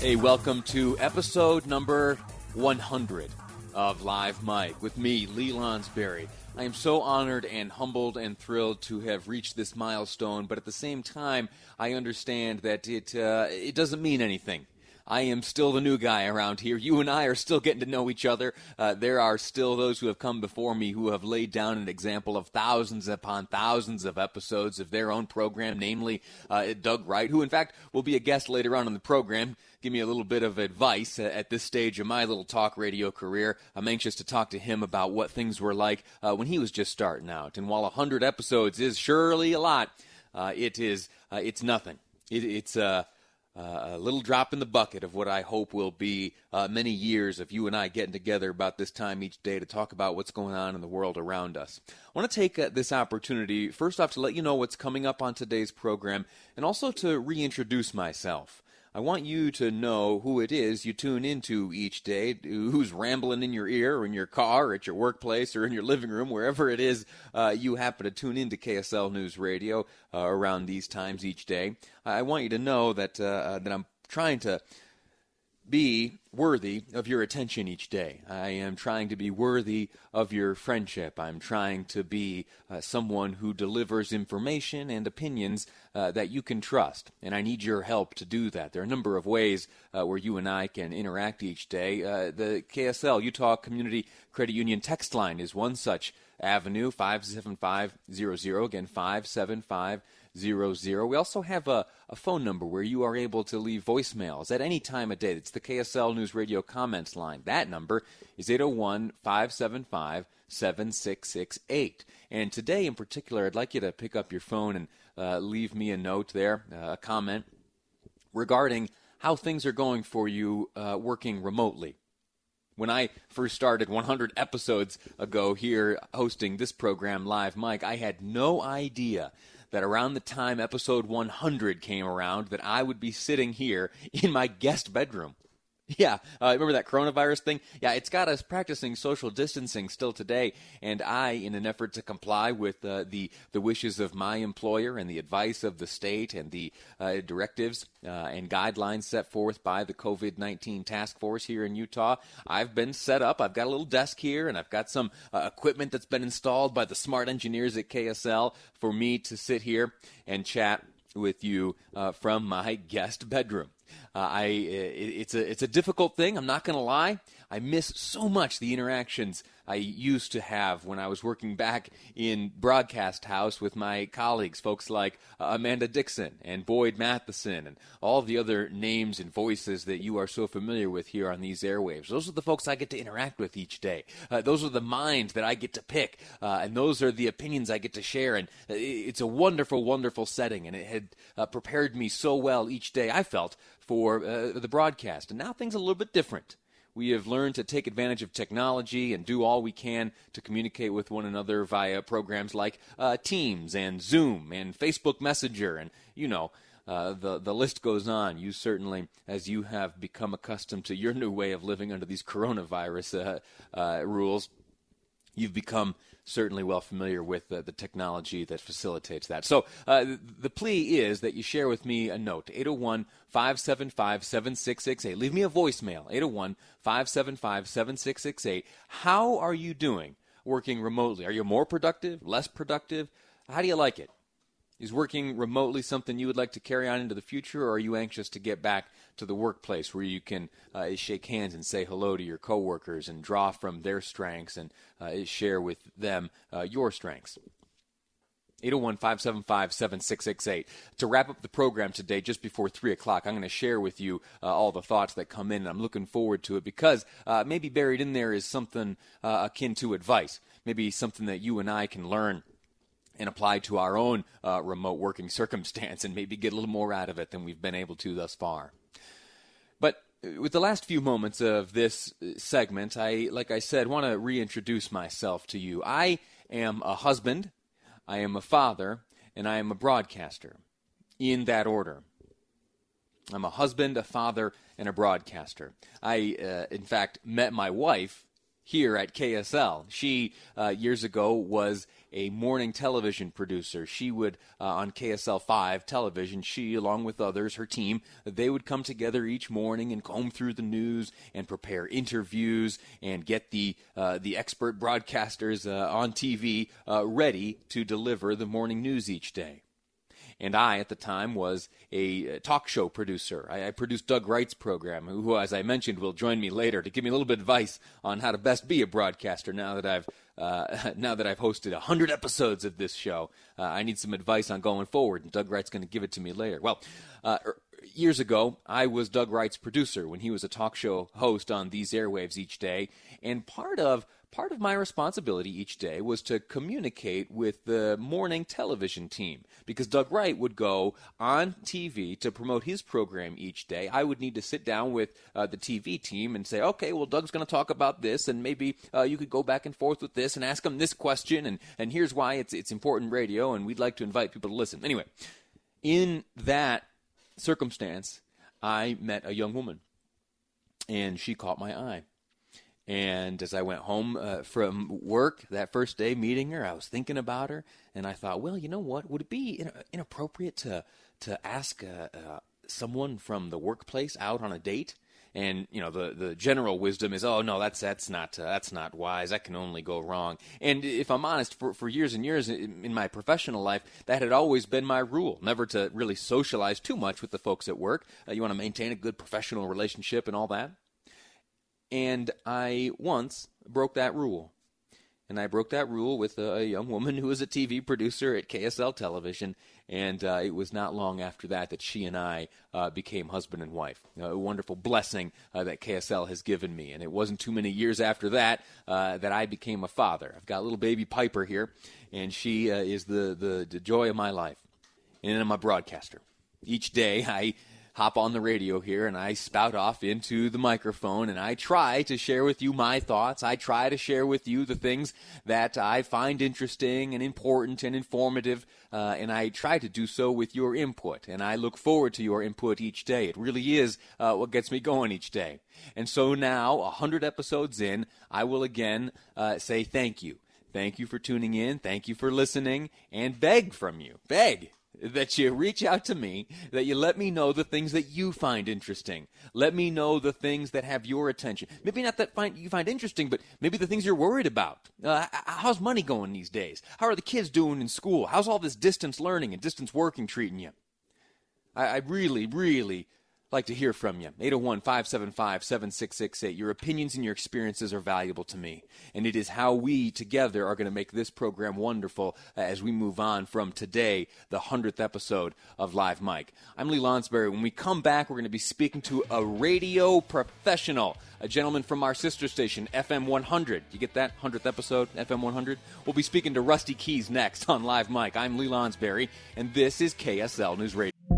Hey, welcome to episode number 100 of Live Mic with me, Lee Lonsberry. I am so honored and humbled and thrilled to have reached this milestone, but at the same time, I understand that it uh, it doesn't mean anything. I am still the new guy around here. You and I are still getting to know each other. Uh, there are still those who have come before me who have laid down an example of thousands upon thousands of episodes of their own program, namely uh, Doug Wright, who in fact will be a guest later on in the program give me a little bit of advice at this stage of my little talk radio career. I'm anxious to talk to him about what things were like uh, when he was just starting out. And while 100 episodes is surely a lot, uh, it is uh, it's nothing. It, it's uh, uh, a little drop in the bucket of what I hope will be uh, many years of you and I getting together about this time each day to talk about what's going on in the world around us. I want to take uh, this opportunity, first off, to let you know what's coming up on today's program and also to reintroduce myself. I want you to know who it is you tune into each day, who's rambling in your ear or in your car or at your workplace or in your living room, wherever it is uh, you happen to tune into KSL News Radio uh, around these times each day. I want you to know that, uh, uh that I'm trying to be worthy of your attention each day. I am trying to be worthy of your friendship. I'm trying to be uh, someone who delivers information and opinions uh, that you can trust. And I need your help to do that. There are a number of ways uh, where you and I can interact each day. Uh, the KSL, Utah Community Credit Union text line is one such avenue, 57500. Again, 57500 zero zero. We also have a, a phone number where you are able to leave voicemails at any time of day. It's the KSL News Radio comments line. That number is 801 575 7668. And today in particular, I'd like you to pick up your phone and uh, leave me a note there, uh, a comment regarding how things are going for you uh, working remotely. When I first started 100 episodes ago here hosting this program, Live Mic, I had no idea that around the time episode 100 came around that I would be sitting here in my guest bedroom. Yeah, uh, remember that coronavirus thing? Yeah, it's got us practicing social distancing still today, and I, in an effort to comply with uh, the the wishes of my employer and the advice of the state and the uh, directives uh, and guidelines set forth by the COVID nineteen task force here in Utah, I've been set up. I've got a little desk here, and I've got some uh, equipment that's been installed by the smart engineers at KSL for me to sit here and chat with you uh, from my guest bedroom. Uh, I it's a it's a difficult thing. I'm not going to lie. I miss so much the interactions I used to have when I was working back in broadcast house with my colleagues, folks like uh, Amanda Dixon and Boyd Matheson and all the other names and voices that you are so familiar with here on these airwaves. Those are the folks I get to interact with each day. Uh, those are the minds that I get to pick, uh, and those are the opinions I get to share. And it's a wonderful, wonderful setting, and it had uh, prepared me so well each day. I felt for uh, the broadcast, and now things are a little bit different. We have learned to take advantage of technology and do all we can to communicate with one another via programs like uh, Teams and Zoom and Facebook Messenger, and you know. Uh, the the list goes on. You certainly, as you have become accustomed to your new way of living under these coronavirus uh, uh rules, you've become certainly well familiar with uh, the technology that facilitates that. So uh, the plea is that you share with me a note 801 575 7668. Leave me a voicemail 801 575 7668. How are you doing working remotely? Are you more productive, less productive? How do you like it? Is working remotely something you would like to carry on into the future, or are you anxious to get back to the workplace where you can uh, shake hands and say hello to your coworkers and draw from their strengths and uh, share with them uh, your strengths? 801 575 7668. To wrap up the program today, just before 3 o'clock, I'm going to share with you uh, all the thoughts that come in, and I'm looking forward to it because uh, maybe buried in there is something uh, akin to advice, maybe something that you and I can learn and apply to our own uh, remote working circumstance and maybe get a little more out of it than we've been able to thus far. But with the last few moments of this segment, I, like I said, want to reintroduce myself to you. I am a husband, I am a father, and I am a broadcaster. In that order. I'm a husband, a father, and a broadcaster. I, uh, in fact, met my wife here at KSL. She, uh, years ago, was a morning television producer. She would, uh, on KSL 5 television, she, along with others, her team, they would come together each morning and comb through the news and prepare interviews and get the, uh, the expert broadcasters uh, on TV uh, ready to deliver the morning news each day and I, at the time, was a talk show producer. I, I, produced Doug Wright's program, who, as I mentioned, will join me later to give me a little bit of advice on how to best be a broadcaster now that I've uh, now that I've hosted 100 episodes of this show. Uh, I need some advice on going forward, and Doug Wright's going to give it to me later. Well, uh, er, years ago, I was Doug Wright's producer when he was a talk show host on these airwaves each day, and part of part of my responsibility each day was to communicate with the morning television team because Doug Wright would go on TV to promote his program each day. I would need to sit down with uh, the TV team and say, okay, well, Doug's going to talk about this, and maybe uh, you could go back and forth with this and ask him this question, and, and here's why it's, it's important radio, and we'd like to invite people to listen. Anyway, in that circumstance, I met a young woman, and she caught my eye. And as I went home uh, from work that first day meeting her, I was thinking about her, and I thought, well, you know what? Would it be inappropriate to to ask uh, uh, someone from the workplace out on a date? And you know, the the general wisdom is, oh no, that's that's not uh, that's not wise. That can only go wrong. And if I'm honest, for for years and years in, in my professional life, that had always been my rule: never to really socialize too much with the folks at work. Uh, you want to maintain a good professional relationship and all that. And I once broke that rule. And I broke that rule with a, young woman who was a TV producer at KSL Television. And uh, it was not long after that that she and I uh, became husband and wife. a wonderful blessing uh, that KSL has given me. And it wasn't too many years after that uh, that I became a father. I've got little baby Piper here, and she uh, is the, the, the joy of my life. And I'm a broadcaster. Each day I hop on the radio here and I spout off into the microphone and I try to share with you my thoughts. I try to share with you the things that I find interesting and important and informative. Uh, and I try to do so with your input. And I look forward to your input each day. It really is uh, what gets me going each day. And so now, 100 episodes in, I will again uh, say thank you. Thank you for tuning in. Thank you for listening and beg from you. Beg that you reach out to me, that you let me know the things that you find interesting. Let me know the things that have your attention. Maybe not that find, you find interesting, but maybe the things you're worried about. Uh, how's money going these days? How are the kids doing in school? How's all this distance learning and distance working treating you? I, I really, really like to hear from you. 801 575 7668. Your opinions and your experiences are valuable to me. And it is how we together are going to make this program wonderful as we move on from today, the 100th episode of Live Mic. I'm Lee Lonsberry. When we come back, we're going to be speaking to a radio professional, a gentleman from our sister station, FM 100. You get that? 100th episode, FM 100? We'll be speaking to Rusty Keys next on Live Mic. I'm Lee Lonsberry, and this is KSL News Radio.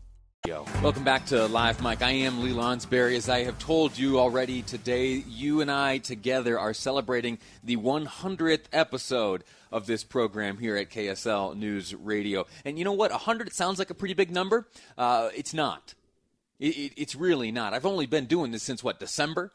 Welcome back to Live Mic. I am Lee Lonsberry. As I have told you already today, you and I together are celebrating the 100th episode of this program here at KSL News Radio. And you know what? 100 sounds like a pretty big number. Uh, it's not. It, it, it's really not. I've only been doing this since, what, December?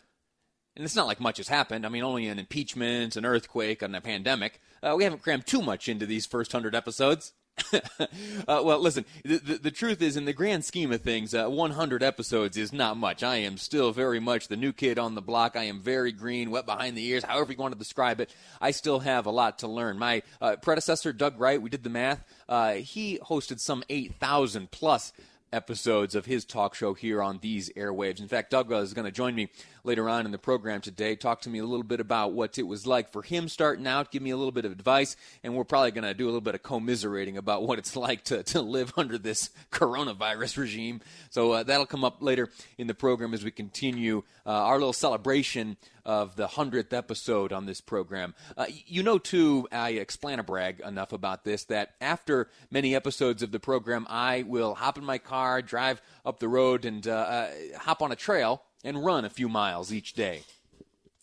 And it's not like much has happened. I mean, only an impeachment, an earthquake, and a pandemic. Uh, we haven't crammed too much into these first 100 episodes. uh, well, listen, the, the, the, truth is, in the grand scheme of things, uh, 100 episodes is not much. I am still very much the new kid on the block. I am very green, wet behind the ears, however you want to describe it. I still have a lot to learn. My uh, predecessor, Doug Wright, we did the math. Uh, he hosted some 8,000 plus episodes of his talk show here on these airwaves. In fact, Doug is going to join me later on in the program today, talk to me a little bit about what it was like for him starting out, give me a little bit of advice, and we're probably going to do a little bit of commiserating about what it's like to, to live under this coronavirus regime. So uh, that'll come up later in the program as we continue uh, our little celebration of the 100th episode on this program. Uh, you know, too, I explain a brag enough about this that after many episodes of the program, I will hop in my car, drive up the road, and uh, uh, hop on a trail and run a few miles each day.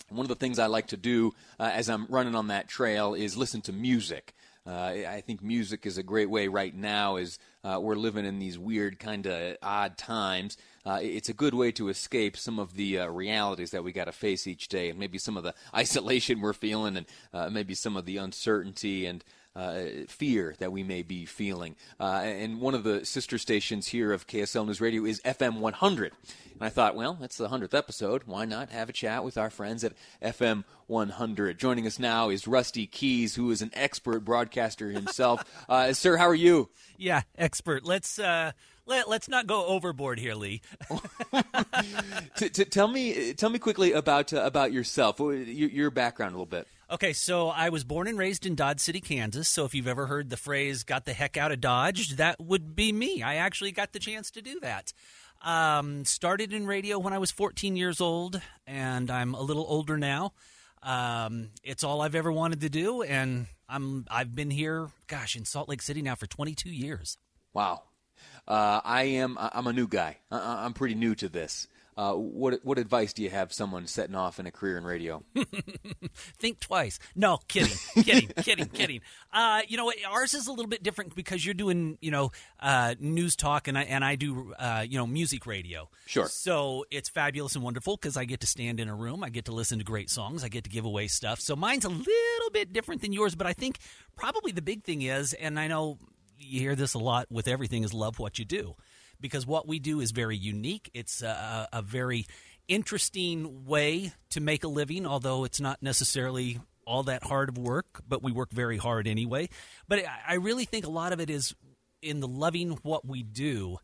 One of the things I like to do uh, as I'm running on that trail is listen to music. Uh, I think music is a great way right now as uh, we're living in these weird kind of odd times. Uh, it's a good way to escape some of the realities that we got to face each day, and maybe some of the isolation we're feeling, and maybe some of the uncertainty and fear that we may be feeling. Uh, and one of the sister stations here of KSL News Radio is FM 100. And I thought, well, that's the 100th episode. Why not have a chat with our friends at FM 100? Joining us now is Rusty Keys, who is an expert broadcaster himself. Uh, sir, how are you? Yeah, expert. Let's. Uh, let, us not go overboard here, Lee. t- t- tell me, tell me quickly about uh, about yourself, your, your background a little bit. Okay, so I was born and raised in Dodge City, Kansas. So if you've ever heard the phrase "got the heck out of Dodge," that would be me. I actually got the chance to do that. Um, started in radio when I was 14 years old, and I'm a little older now. Um, it's all I've ever wanted to do, and I'm I've been here, gosh, in Salt Lake City now for 22 years. Wow, uh, I am I'm a new guy. I'm pretty new to this. Uh, what what advice do you have someone setting off in a career in radio? Think twice. No, kidding, kidding, kidding, kidding. Uh, you know, ours is a little bit different because you're doing you know uh, news talk and I and I do uh, you know music radio. Sure. So it's fabulous and wonderful because I get to stand in a room, I get to listen to great songs, I get to give away stuff. So mine's a little bit different than yours, but I think probably the big thing is, and I know you hear this a lot with everything, is love what you do because what we do is very unique. It's a, a very interesting way to make a living, although it's not necessarily all that hard of work, but we work very hard anyway. But I really think a lot of it is in the loving what we do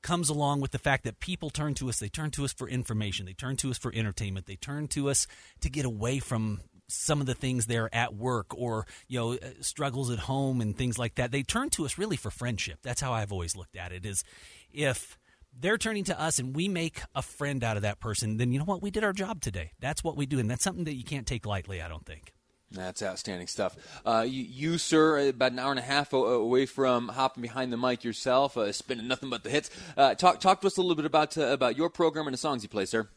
comes along with the fact that people turn to us. They turn to us for information. They turn to us for entertainment. They turn to us to get away from some of the things there at work or you know uh, struggles at home and things like that they turn to us really for friendship that's how i've always looked at it is if they're turning to us and we make a friend out of that person, then you know what? We did our job today. That's what we do. And that's something that you can't take lightly, I don't think. That's outstanding stuff. Uh, you, you, sir, about an hour and a half away from hopping behind the mic yourself, uh, spinning nothing but the hits. Uh, talk, talk to us a little bit about uh, about your program and the songs you play, sir.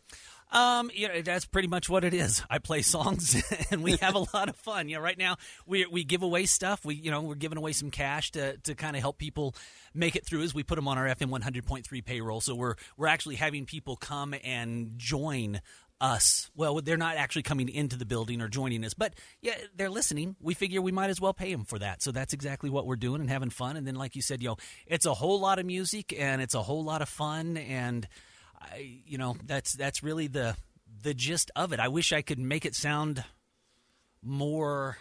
Um, you know, that's pretty much what it is. I play songs and we have a lot of fun. You know, right now we we give away stuff. We you know we're giving away some cash to to kind of help people make it through as we put them on our FM 100.3 payroll. So we're we're actually having people come and join us. Well, they're not actually coming into the building or joining us, but yeah, they're listening. We figure we might as well pay them for that. So that's exactly what we're doing and having fun. And then, like you said, yo, it's a whole lot of music and it's a whole lot of fun and I, you know, that's that's really the the gist of it. I wish I could make it sound more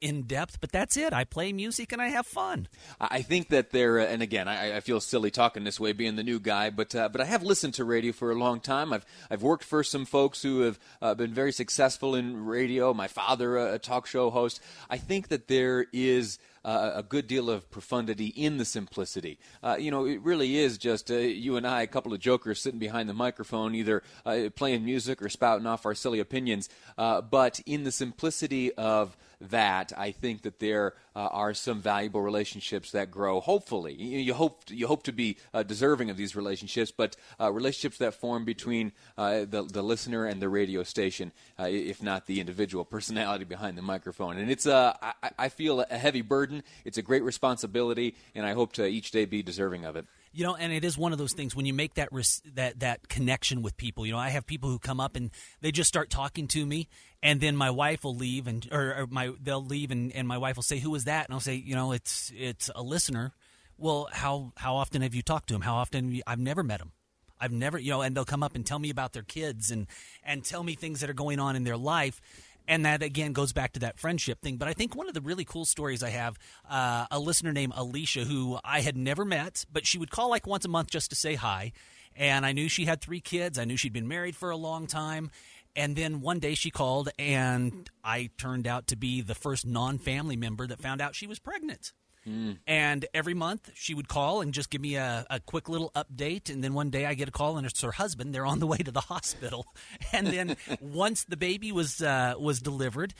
in depth, but that's it. I play music and I have fun. I think that there, uh, and again, I, I, feel silly talking this way, being the new guy, but uh, but I have listened to radio for a long time. I've I've worked for some folks who have uh, been very successful in radio. My father, a talk show host. I think that there is uh, a good deal of profundity in the simplicity. Uh, you know, it really is just uh, you and I, a couple of jokers sitting behind the microphone, either uh, playing music or spouting off our silly opinions. Uh, but in the simplicity of that, I think that there uh, are some valuable relationships that grow. Hopefully, you, you hope you hope to be uh, deserving of these relationships, but uh, relationships that form between uh, the the listener and the radio station, uh, if not the individual personality behind the microphone. And it's uh, I, I feel a heavy burden. It's a great responsibility, and I hope to each day be deserving of it. You know, and it is one of those things when you make that res- that that connection with people. You know, I have people who come up and they just start talking to me, and then my wife will leave, and or, or my they'll leave, and, and my wife will say, "Who was that?" And I'll say, "You know, it's it's a listener." Well, how how often have you talked to him? How often you, I've never met him. I've never, you know, and they'll come up and tell me about their kids and and tell me things that are going on in their life and that again goes back to that friendship thing. But I think one of the really cool stories I have, uh, a listener named Alicia who I had never met, but she would call like once a month just to say hi. And I knew she had three kids. I knew she'd been married for a long time. And then one day she called, and I turned out to be the first non family member that found out she was pregnant. Mm. And every month she would call and just give me a, a, quick little update. And then one day I get a call and it's her husband. They're on the way to the hospital. And then once the baby was uh, was delivered,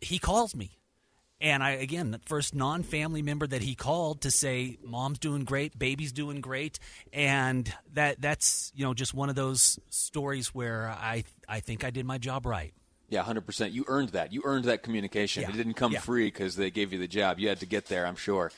he calls me. And I again, the first non-family member that he called to say, "Mom's doing great, baby's doing great," and that that's you know just one of those stories where I I think I did my job right. Yeah, 100%. You earned that. You earned that communication. Yeah. It didn't come yeah. free because they gave you the job. You had to get there, I'm sure.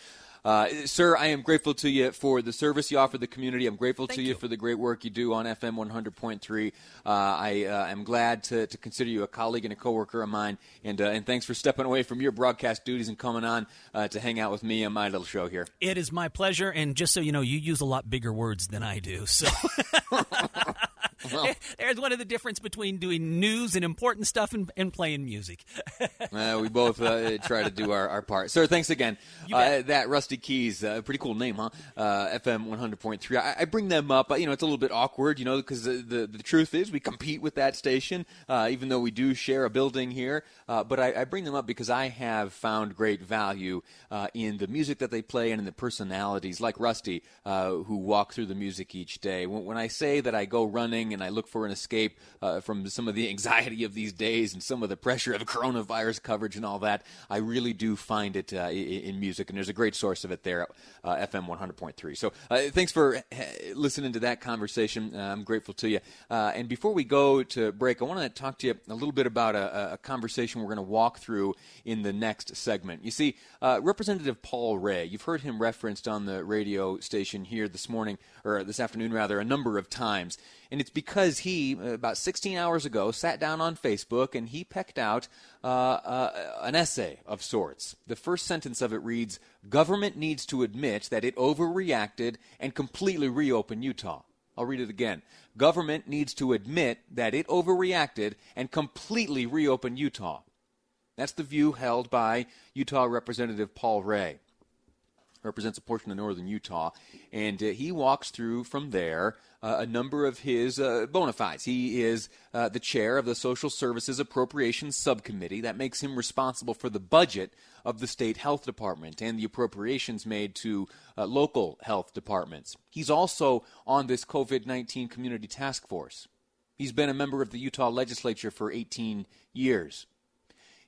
Uh, sir, I am grateful to you for the service you offer the community. I'm grateful Thank to you, you, for the great work you do on FM 100.3. Uh, I uh, am glad to, to, consider you a colleague and a coworker of mine. And, uh, and thanks for stepping away from your broadcast duties and coming on uh, to hang out with me on my little show here. It is my pleasure. And just so you know, you use a lot bigger words than I do. So. Well, There's one of the difference between doing news and important stuff and, and playing music. uh, we both uh, try to do our, our part. Sir, thanks again. Uh, that Rusty Keys, uh, pretty cool name, huh? Uh, FM 100.3. I, I, bring them up. You know, it's a little bit awkward, you know, because the, the, the, truth is we compete with that station, uh, even though we do share a building here. but I, I, bring them up because I have found great value in the music that they play and in the personalities like Rusty, who walk through the music each day. When, when I say that I go running and I look for an escape uh, from some of the anxiety of these days and some of the pressure of coronavirus coverage and all that. I really do find it uh, in, music, and there's a great source of it there, uh, FM 100.3. So uh, thanks for uh, listening to that conversation. I'm grateful to you. and before we go to break, I want to talk to you a little bit about a, a conversation we're going to walk through in the next segment. You see, Representative Paul Ray, you've heard him referenced on the radio station here this morning, or this afternoon rather, a number of times. And it's because he, uh, about 16 hours ago, sat down on Facebook and he pecked out uh, uh, an essay of sorts. The first sentence of it reads Government needs to admit that it overreacted and completely reopen Utah. I'll read it again. Government needs to admit that it overreacted and completely reopen Utah. That's the view held by Utah Representative Paul Ray. Represents a portion of northern Utah. And uh, he walks through from there uh, a number of his uh, bona fides. He is uh, the chair of the Social Services Appropriations Subcommittee. That makes him responsible for the budget of the state health department and the appropriations made to uh, local health departments. He's also on this COVID 19 community task force. He's been a member of the Utah legislature for 18 years.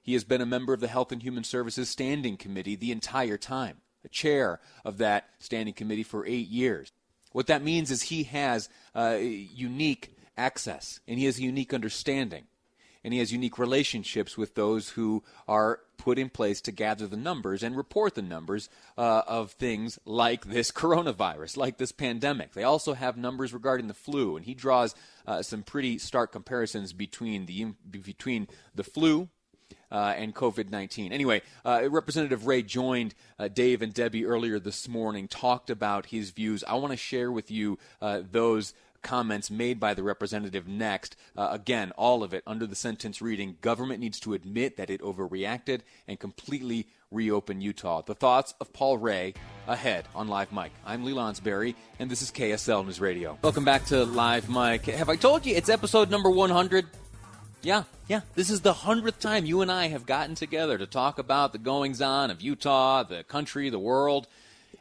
He has been a member of the Health and Human Services Standing Committee the entire time, a chair of that standing committee for eight years. What that means is he has uh, unique access and he has a unique understanding and he has unique relationships with those who are put in place to gather the numbers and report the numbers uh, of things like this coronavirus, like this pandemic. They also have numbers regarding the flu, and he draws uh, some pretty stark comparisons between the between the flu uh, and COVID 19. Anyway, uh, Representative Ray joined uh, Dave and Debbie earlier this morning, talked about his views. I want to share with you uh, those comments made by the representative next. Uh, again, all of it under the sentence reading Government needs to admit that it overreacted and completely reopen Utah. The thoughts of Paul Ray ahead on Live Mic. I'm Lee Lonsberry, and this is KSL News Radio. Welcome back to Live Mic. Have I told you it's episode number 100? Yeah, yeah. This is the hundredth time you and I have gotten together to talk about the goings on of Utah, the country, the world.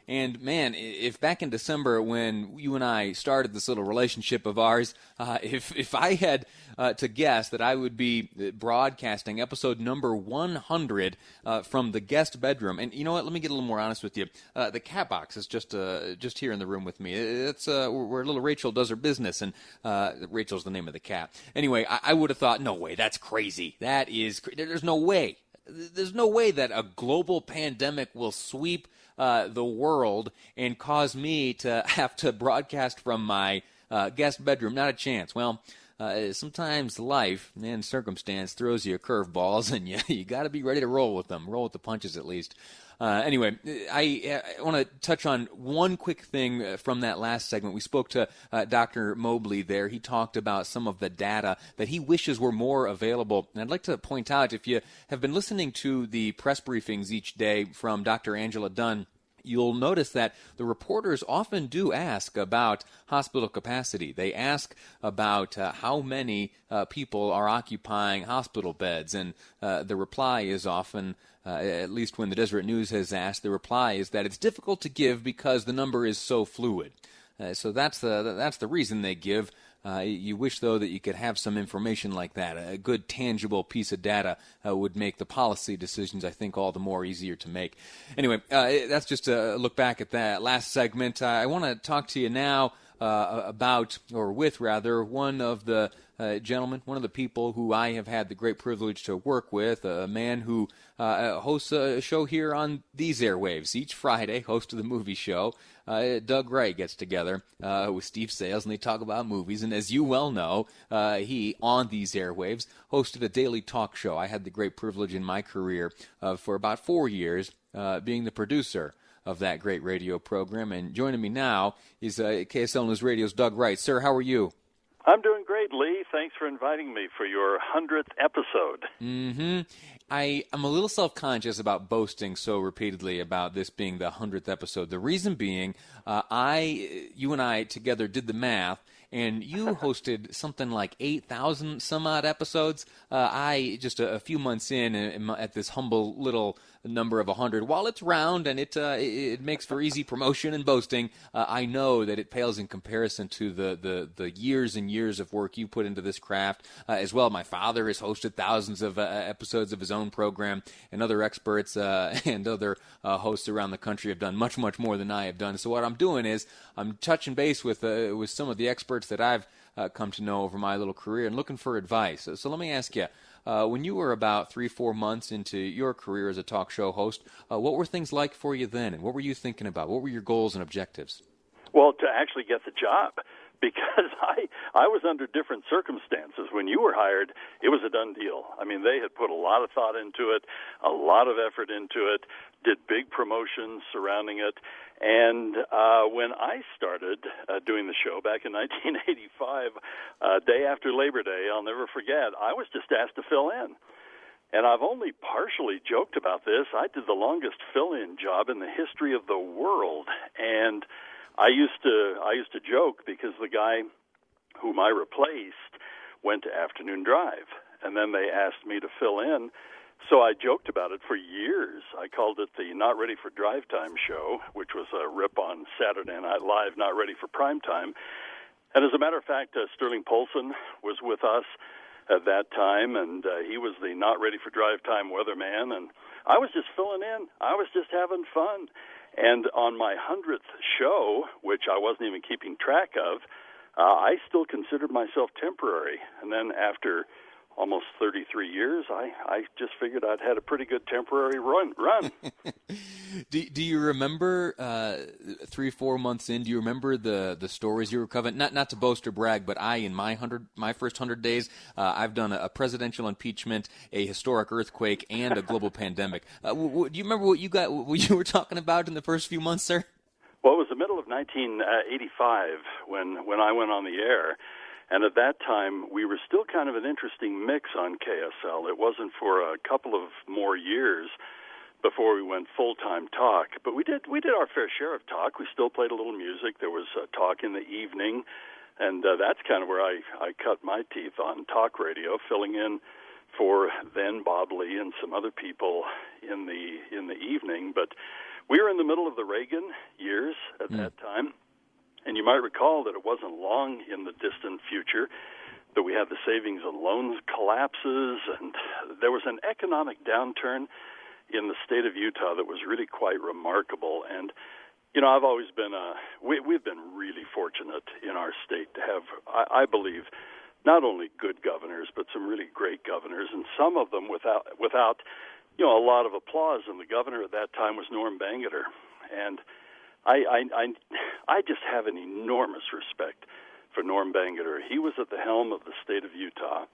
And man, if back in December when you and I started this little relationship of ours, uh, if if I had uh, to guess that I would be broadcasting episode number 100 uh, from the guest bedroom, and you know what? Let me get a little more honest with you. Uh, the cat box is just uh, just here in the room with me. It's uh, where little Rachel does her business, and Rachel's the name of the cat. Anyway, I, I would have thought, no way, that's crazy. That is, there's no way. There's no way that a global pandemic will sweep uh, the world and cause me to have to broadcast from my uh, guest bedroom. Not a chance. Well, uh, sometimes life and circumstance throws you curveballs, and you you got to be ready to roll with them, roll with the punches at least. Uh, anyway, I, I want to touch on one quick thing uh, from that last segment. We spoke to uh, Dr. Mobley there. He talked about some of the data that he wishes were more available. And I'd like to point out if you have been listening to the press briefings each day from Dr. Angela Dunn, you'll notice that the reporters often do ask about hospital capacity. They ask about uh, how many uh, people are occupying hospital beds, and uh, the reply is often uh, at least when the Deseret News has asked, the reply is that it's difficult to give because the number is so fluid. Uh, so that's the that's the reason they give. Uh, you wish, though, that you could have some information like that. A good, tangible piece of data uh, would make the policy decisions, I think, all the more easier to make. Anyway, uh, that's just a look back at that last segment. I want to talk to you now uh, about, or with rather, one of the uh, gentlemen, one of the people who I have had the great privilege to work with, a man who uh, hosts a show here on these airwaves each Friday, host of the movie show. Uh, Doug Wright gets together uh, with Steve Salles and they talk about movies. And as you well know, uh, he, on these airwaves, hosted a daily talk show. I had the great privilege in my career for about four years being the producer of that great radio program. And joining me now is uh, KSL News Radio's Doug Wright. Sir, how are you? I'm doing great, Lee. Thanks for inviting me for your 100th episode. Mm-hmm. I am a little self conscious about boasting so repeatedly about this being the 100th episode. The reason being, uh, I, you and I together did the math, and you hosted something like 8,000 some odd episodes. Uh, I, just a, a, few months in, uh, at this humble little number of 100. While it's round and it uh, it makes for easy promotion and boasting, uh, I know that it pales in comparison to the, the, the years and years of work you put into this craft. Uh, as well, my father has hosted thousands of uh, episodes of his own program, and other experts and other hosts around the country have done much, much more than I have done. So what I'm doing is I'm touching base with with some of the experts that I've come to know over my little career and looking for advice. So, so let me ask you. Uh, when you were about three, four months into your career as a talk show host, uh, what were things like for you then, and what were you thinking about? What were your goals and objectives? Well, to actually get the job, because I I was under different circumstances. When you were hired, it was a done deal. I mean, they had put a lot of thought into it, a lot of effort into it, did big promotions surrounding it, and uh, when I started uh, doing the show back in 1985, uh, day after Labor Day, I'll never forget, I was just asked to fill in. And I've only partially joked about this. I did the longest fill in job in the history of the world. And I used to I used to joke because the guy whom I replaced went to afternoon drive. And then they asked me to fill in so I joked about it for years. I called it the Not Ready for Drive Time show, which was a rip on Saturday Night Live, Not Ready for Prime Time. And as a matter of fact, uh, Sterling Poulson was with us at that time, and uh, he was the Not Ready for Drive Time weatherman. And I was just filling in. I was just having fun. And on my hundredth show, which I wasn't even keeping track of, uh, I still considered myself temporary. And then after almost 33 years, I, I just figured I'd had a pretty good temporary run. Run. do, do you remember uh, three four months in? Do you remember the, the stories you were covering? Not not to boast or brag, but I in my hundred my first hundred days, uh, I've done a, a, presidential impeachment, a historic earthquake, and a global pandemic. Uh, w- w- do you remember what you got? What you were talking about in the first few months, sir? Well, it was the middle of 1985 when when I went on the air and at that time, we were still kind of an interesting mix on KSL. It wasn't for a couple of more years before we went full time talk, but we did we did our fair share of talk. We still played a little music. There was uh, talk in the evening, and uh, that's kind of where I I cut my teeth on talk radio, filling in for then Bob Lee and some other people in the in the evening. But we were in the middle of the Reagan years at mm. that time and you might recall that it wasn't long in the distant future that we had the savings and loans collapses, and there was an economic downturn in the state of Utah that was really quite remarkable. And you know, I've always been a we, we've been really fortunate in our state to have, I, I believe, not only good governors but some really great governors, and some of them without without you know a lot of applause. And the governor at that time was Norm Bangerter, and I, I, I, I just have an enormous respect for Norm Bangerter. He was at the helm of the state of Utah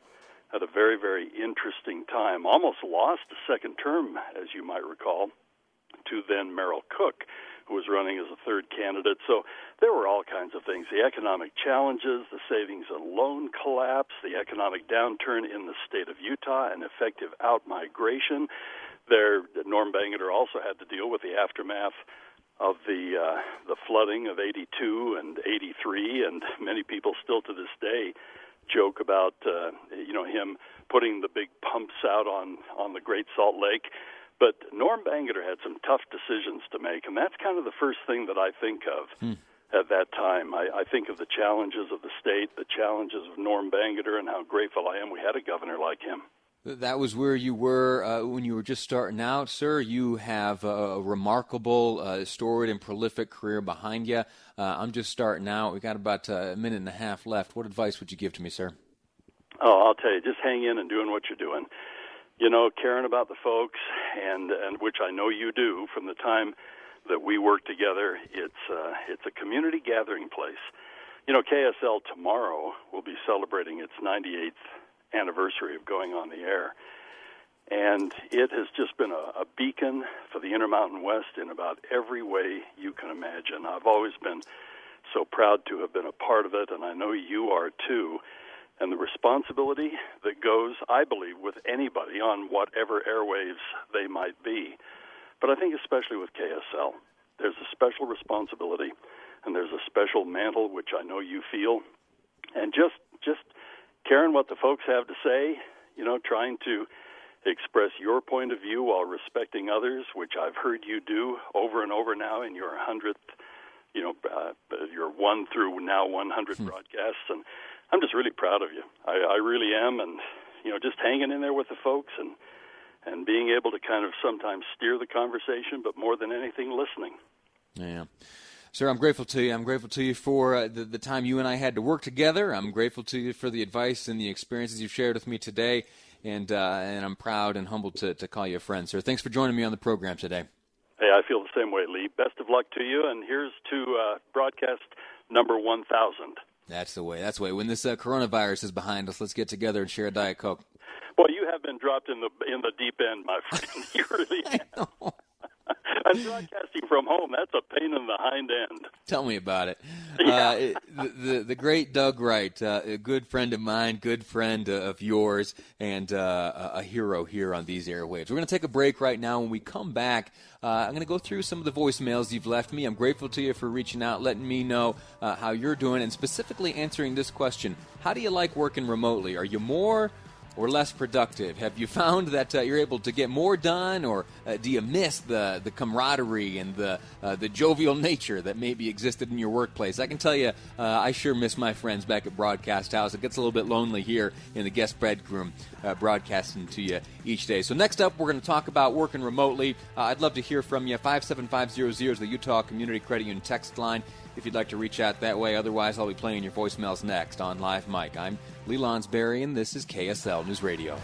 at a very, very interesting time. Almost lost a second term, as you might recall, to then Merrill Cook, who was running as a third candidate. So there were all kinds of things the economic challenges, the savings and loan collapse, the economic downturn in the state of Utah, and effective outmigration. There, Norm Bangerter also had to deal with the aftermath of the uh, the flooding of '82 and '83, and many people still to this day joke about uh, you know him putting the big pumps out on on the Great Salt Lake. But Norm Bangerter had some tough decisions to make, and that's kind of the first thing that I think of hmm. at that time. I, I think of the challenges of the state, the challenges of Norm Bangerter, and how grateful I am we had a governor like him. That was where you were uh, when you were just starting out, sir. You have a, remarkable, uh, storied, and prolific career behind you. Uh, I'm just starting out. We got about uh, a minute and a half left. What advice would you give to me, sir? Oh, I'll tell you, just hang in and doing what you're doing. You know, caring about the folks, and and which I know you do from the time that we work together. It's uh, it's a community gathering place. You know, KSL tomorrow will be celebrating its 98th anniversary of going on the air. And it has just been a, a beacon for the Intermountain West in about every way you can imagine. I've always been so proud to have been a part of it, and I know you are too. And the responsibility that goes, I believe, with anybody on whatever airwaves they might be. But I think especially with KSL, there's a special responsibility and there's a special mantle which I know you feel. And just just caring what the folks have to say, you know, trying to express your point of view while respecting others, which I've heard you do over and over now in your hundredth, you know, uh, your one through now 100 hmm. broadcasts, and I'm just really proud of you. I, I really am, and you know, just hanging in there with the folks and and being able to kind of sometimes steer the conversation, but more than anything, listening. Yeah. Sir, I'm grateful to you. I'm grateful to you for uh, the, the time you and I had to work together. I'm grateful to you for the advice and the experiences you've shared with me today. And, uh, and I'm proud and humbled to, to call you a friend, sir. Thanks for joining me on the program today. Hey, I feel the same way, Lee. Best of luck to you. And here's to uh, broadcast number 1000. That's the way. That's the way. When this uh, coronavirus is behind us, let's get together and share a Diet Coke. Boy, you have been dropped in the in the deep end, my friend. You really have. I'm broadcasting from home. That's a pain in the hind end. Tell me about it. Yeah. Uh, the, the, the great Doug Wright, uh, a good friend of mine, good friend uh, of yours, and uh, a hero here on these airwaves. We're going to take a break right now. When we come back, uh, I'm going to go through some of the voicemails you've left me. I'm grateful to you for reaching out, letting me know uh, how you're doing, and specifically answering this question: How do you like working remotely? Are you more or less productive? Have you found that uh, you're able to get more done, or uh, do you miss the, the camaraderie and the uh, the jovial nature that maybe existed in your workplace? I can tell you, uh, I sure miss my friends back at Broadcast House. It gets a little bit lonely here in the guest bedroom, uh, broadcasting to you each day. So next up, we're going to talk about working remotely. Uh, I'd love to hear from you. Five seven five zero zero is the Utah Community Credit Union text line if you'd like to reach out that way. Otherwise, I'll be playing your voicemails next on Live Mic. I'm Lee Lonsberry, and this is KSL News Radio.